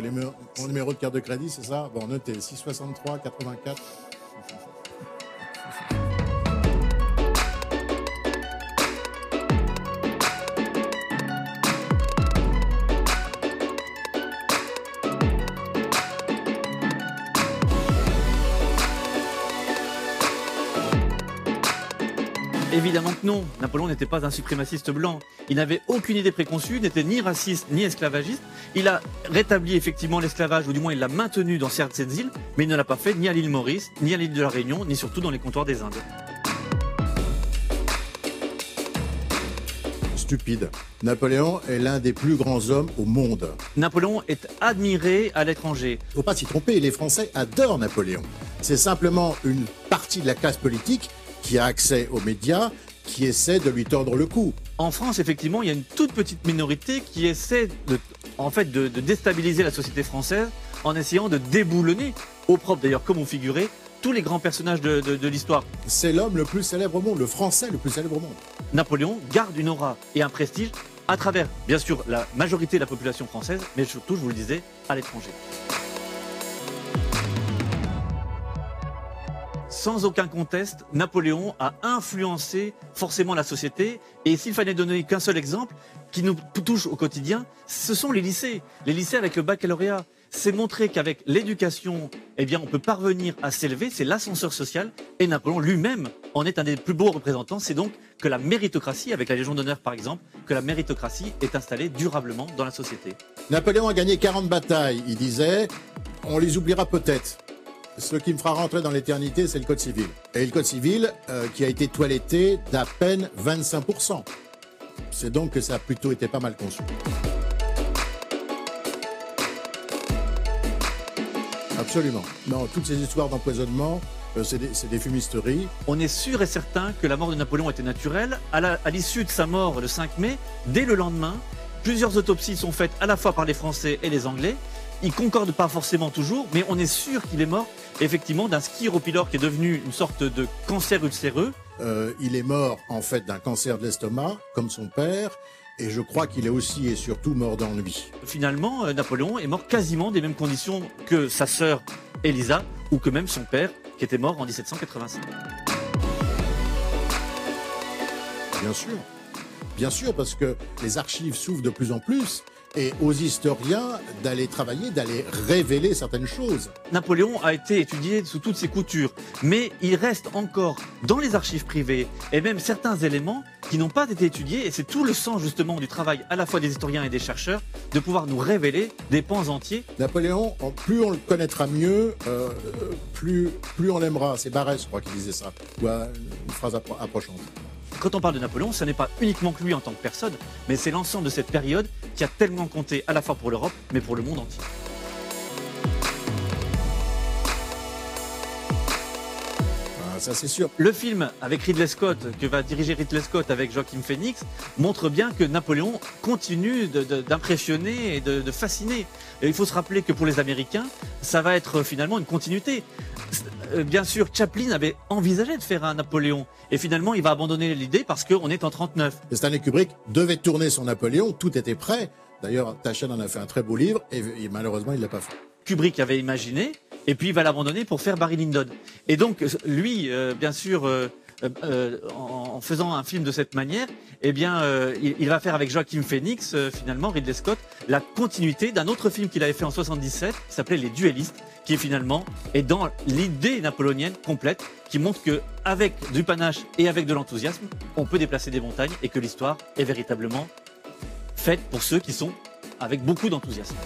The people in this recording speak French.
Mon numéro de carte de crédit, c'est ça? Bon, notez 663 84. Évidemment que non, Napoléon n'était pas un suprémaciste blanc. Il n'avait aucune idée préconçue, n'était ni raciste ni esclavagiste. Il a rétabli effectivement l'esclavage, ou du moins il l'a maintenu dans certaines îles, mais il ne l'a pas fait ni à l'île Maurice, ni à l'île de la Réunion, ni surtout dans les comptoirs des Indes. Stupide. Napoléon est l'un des plus grands hommes au monde. Napoléon est admiré à l'étranger. Faut pas s'y tromper, les Français adorent Napoléon. C'est simplement une partie de la classe politique qui a accès aux médias, qui essaie de lui tordre le cou. En France, effectivement, il y a une toute petite minorité qui essaie de, en fait, de, déstabiliser la société française en essayant de déboulonner, au propre d'ailleurs comme on figurait, tous les grands personnages de, de l'histoire. C'est l'homme le plus célèbre au monde, le français le plus célèbre au monde. Napoléon garde une aura et un prestige à travers, bien sûr, la majorité de la population française, mais surtout, je vous le disais, à l'étranger. Sans aucun conteste, Napoléon a influencé forcément la société. Et s'il fallait donner qu'un seul exemple qui nous touche au quotidien, ce sont les lycées. Les lycées avec le baccalauréat. C'est montrer qu'avec l'éducation, eh on peut parvenir à s'élever. C'est l'ascenseur social. Et Napoléon lui-même en est un des plus beaux représentants. C'est donc que la méritocratie, avec la Légion d'honneur par exemple, que la méritocratie est installée durablement dans la société. Napoléon a gagné 40 batailles. Il disait, on les oubliera peut-être ce qui me fera rentrer dans l'éternité, c'est le Code civil. Et le Code civil euh, qui a été toiletté d'à peine 25%. C'est donc que ça a plutôt été pas mal conçu. Absolument. Non, toutes ces histoires d'empoisonnement, euh, c'est des, fumisteries. On est sûr et certain que la mort de Napoléon était naturelle. À l'issue de sa mort le 5 mai, dès le lendemain, plusieurs autopsies sont faites à la fois par les Français et les Anglais. Ils concordent pas forcément toujours, mais on est sûr qu'il est mort effectivement d'un skiropylore qui est devenu une sorte de cancer ulcéreux. Euh, il est mort en fait d'un cancer de l'estomac, comme son père. Et je crois qu'il est aussi et surtout mort d'ennui. Finalement, euh, Napoléon est mort quasiment des mêmes conditions que sa sœur Elisa ou que même son père qui était mort en 1785. Bien sûr. Bien sûr, parce que les archives s'ouvrent de plus en plus et aux historiens d'aller travailler, d'aller révéler certaines choses. Napoléon a été étudié sous toutes ses coutures, mais il reste encore dans les archives privées et même certains éléments qui n'ont pas été étudiés, et c'est tout le sens justement du travail à la fois des historiens et des chercheurs, de pouvoir nous révéler des pans entiers. Napoléon, plus on le connaîtra mieux, euh, plus, plus on l'aimera. C'est Barès, je crois, qui disait ça, ou une phrase approchante. Quand on parle de Napoléon, ce n'est pas uniquement que lui en tant que personne, mais c'est l'ensemble de cette période qui a tellement compté à la fois pour l'Europe, mais pour le monde entier. Ah, ça c'est sûr. Le film avec Ridley Scott, que va diriger Ridley Scott avec Joachim Phoenix, montre bien que Napoléon continue d'impressionner et de, de fasciner. Et il faut se rappeler que pour les Américains, ça va être finalement une continuité. Euh, bien sûr, Chaplin avait envisagé de faire un Napoléon. Et finalement, il va abandonner l'idée parce qu'on est en 39. Stanley Kubrick devait tourner son Napoléon, tout était prêt. D'ailleurs, Tachen en a fait un très beau livre et, malheureusement, il l'a pas fait. Kubrick avait imaginé, et puis il va l'abandonner pour faire Barry Lyndon. Et donc, lui, euh, bien sûr, euh, en, faisant un film de cette manière, eh bien, il, va faire avec Joachim Phoenix, finalement, Ridley Scott, la continuité d'un autre film qu'il avait fait en 77, qui s'appelait Les Duellistes, qui finalement est dans l'idée napoléonienne complète, qui montre que avec du panache et avec de l'enthousiasme, on peut déplacer des montagnes et que l'histoire est véritablement faite pour ceux qui sont avec beaucoup d'enthousiasme.